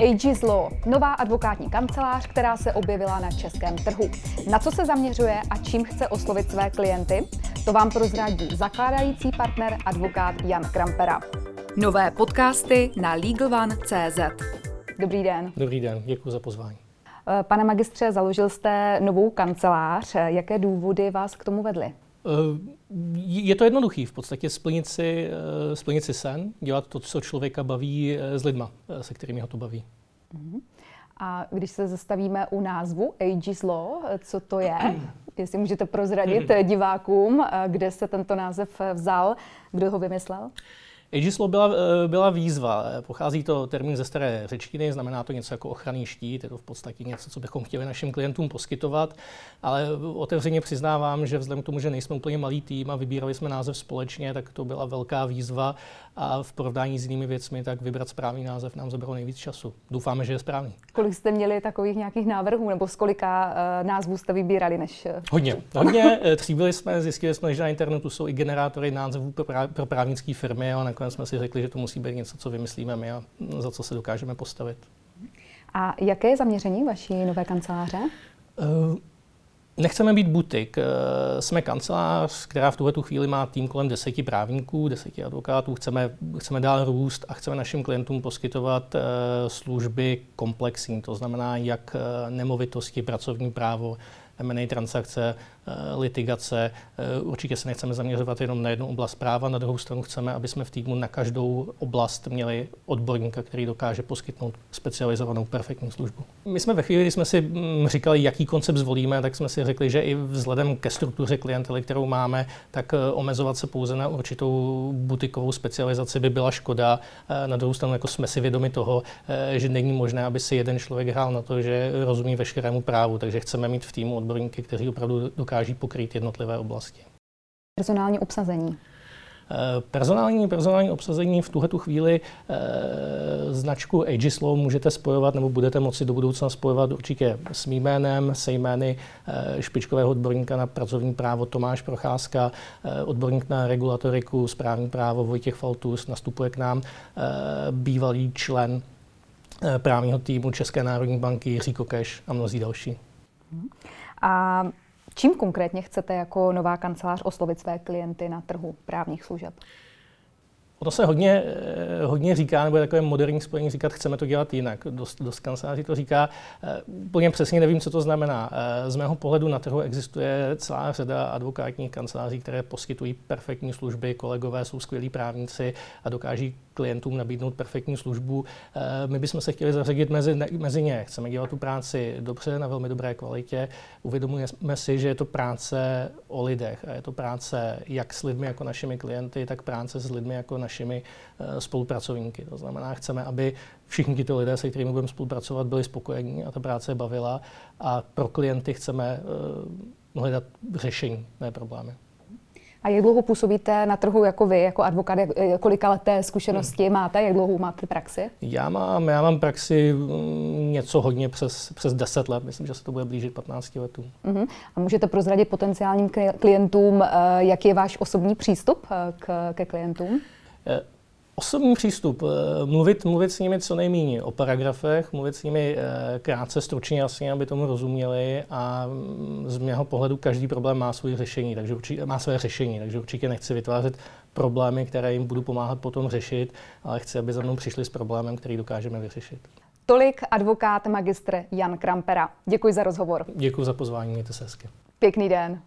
Aegis Law, nová advokátní kancelář, která se objevila na českém trhu. Na co se zaměřuje a čím chce oslovit své klienty? To vám prozradí zakládající partner advokát Jan Krampera. Nové podcasty na LegalOne.cz Dobrý den. Dobrý den, děkuji za pozvání. Pane magistře, založil jste novou kancelář. Jaké důvody vás k tomu vedly? Eh, je to jednoduchý, v podstatě splnit si, eh, splnit si sen, dělat to, co člověka baví eh, s lidma, se kterými ho to baví. Mhm. A když se zastavíme u názvu Aegis Law, co to je? Jestli můžete prozradit divákům, kde se tento název vzal, kdo ho vymyslel? Aegislo byla, eh, byla výzva. Pochází to termín ze staré řečtiny, znamená to něco jako ochranný štít, je to v podstatě něco, co bychom chtěli našim klientům poskytovat, ale otevřeně přiznávám, že vzhledem k tomu, že nejsme úplně malý tým a vybírali jsme název společně, tak to byla velká výzva a v porovnání s jinými věcmi, tak vybrat správný název nám zabralo nejvíc času. Doufáme, že je správný. Kolik jste měli takových nějakých návrhů, nebo z kolika uh, názvů jste vybírali? Než... Eh, hodně, hodně. Tříbili jsme, zjistili jsme, že na internetu jsou i generátory názvů pro, pro právnické firmy a nakonec jsme si řekli, že to musí být něco, co vymyslíme my a za co se dokážeme postavit. A jaké je zaměření vaší nové kanceláře? Uh, Nechceme být butik. Eh, jsme kancelář, která v tuhle chvíli má tým kolem deseti právníků, deseti advokátů. Chceme, chceme dál růst a chceme našim klientům poskytovat eh, služby komplexní, to znamená jak eh, nemovitosti, pracovní právo, M&A transakce, eh, litigace. Eh, určitě se nechceme zaměřovat jenom na jednu oblast práva, na druhou stranu chceme, aby jsme v týmu na každou oblast měli odborníka, který dokáže poskytnout specializovanou perfektní službu. My jsme ve chvíli, kdy jsme si mm, říkali, jaký koncept zvolíme, tak jsme si řekli, že i vzhledem ke struktuře klientely, kterou máme, tak eh, omezovat se pouze na určitou butikovou specializaci by byla škoda. Na druhou stranu jako jsme si vědomi toho, že není možné, aby si jeden člověk hrál na to, že rozumí veškerému právu, takže chceme mít v týmu odborníky, kteří opravdu dokáží pokrýt jednotlivé oblasti. Personální obsazení. Eh, personální, personální obsazení v tuhle tu chvíli e, značku Aegislaw můžete spojovat nebo budete moci do budoucna spojovat určitě s mým jménem, se jmény e, špičkového odborníka na pracovní právo Tomáš Procházka, e, odborník na regulatoriku, správní právo Vojtěch Faltus nastupuje k nám, e, bývalý člen právního týmu České národní banky Jiří Kokeš a mnozí další. Hmm. A čím konkrétně chcete jako nová kancelář oslovit své klienty na trhu právních služeb? Ono se hodně, eh, hodně říká, nebo je takové moderní spojení říkat, chceme to dělat jinak. Dost, dost kanceláří to říká. Eh, úplně přesně nevím, co to znamená. Eh, z mého pohledu na trhu existuje celá řada advokátních kanceláří, které poskytují perfektní služby, kolegové jsou skvělí právníci a dokáží klientům nabídnout perfektní službu. My bychom se chtěli zařadit mezi, mezi ně. Chceme dělat tu práci dobře, na velmi dobré kvalitě. Uvědomujeme si, že je to práce o lidech a je to práce jak s lidmi jako našimi klienty, tak práce s lidmi jako našimi eh, spolupracovníky. To znamená, chceme, aby všichni tyto lidé, se kterými budeme spolupracovat, byli spokojení a ta práce bavila a pro klienty chceme eh, hledat řešení, ne problémy. A jak dlouho působíte na trhu jako vy, jako advokát, jak, kolika leté zkušenosti hmm. máte, jak dlouho máte praxi? Já mám, já mám praxi mm, něco hodně přes, přes 10 let, myslím, že se to bude blížit 15 letům. Uh-huh. A můžete prozradit potenciálním klientům, eh, jaký je váš osobní přístup k, ke klientům? Osobní přístup, eh, mluvit, mluvit s nimi co nejméně o paragrafech, mluvit s nimi eh, krátce, stručně, jasně, aby tomu rozuměli a mm, z mého pohledu každý problém má svoje řešení, takže určitě, má své řešení, takže určitě nechci vytvářet problémy, které jim budu pomáhat potom řešit, ale chci, aby za mnou přišli s problémem, který dokážeme vyřešit. Tolik advokát magistr Jan Krampera. Děkuji za rozhovor. Děkuji za pozvání, mějte se hezky. Pěkný den.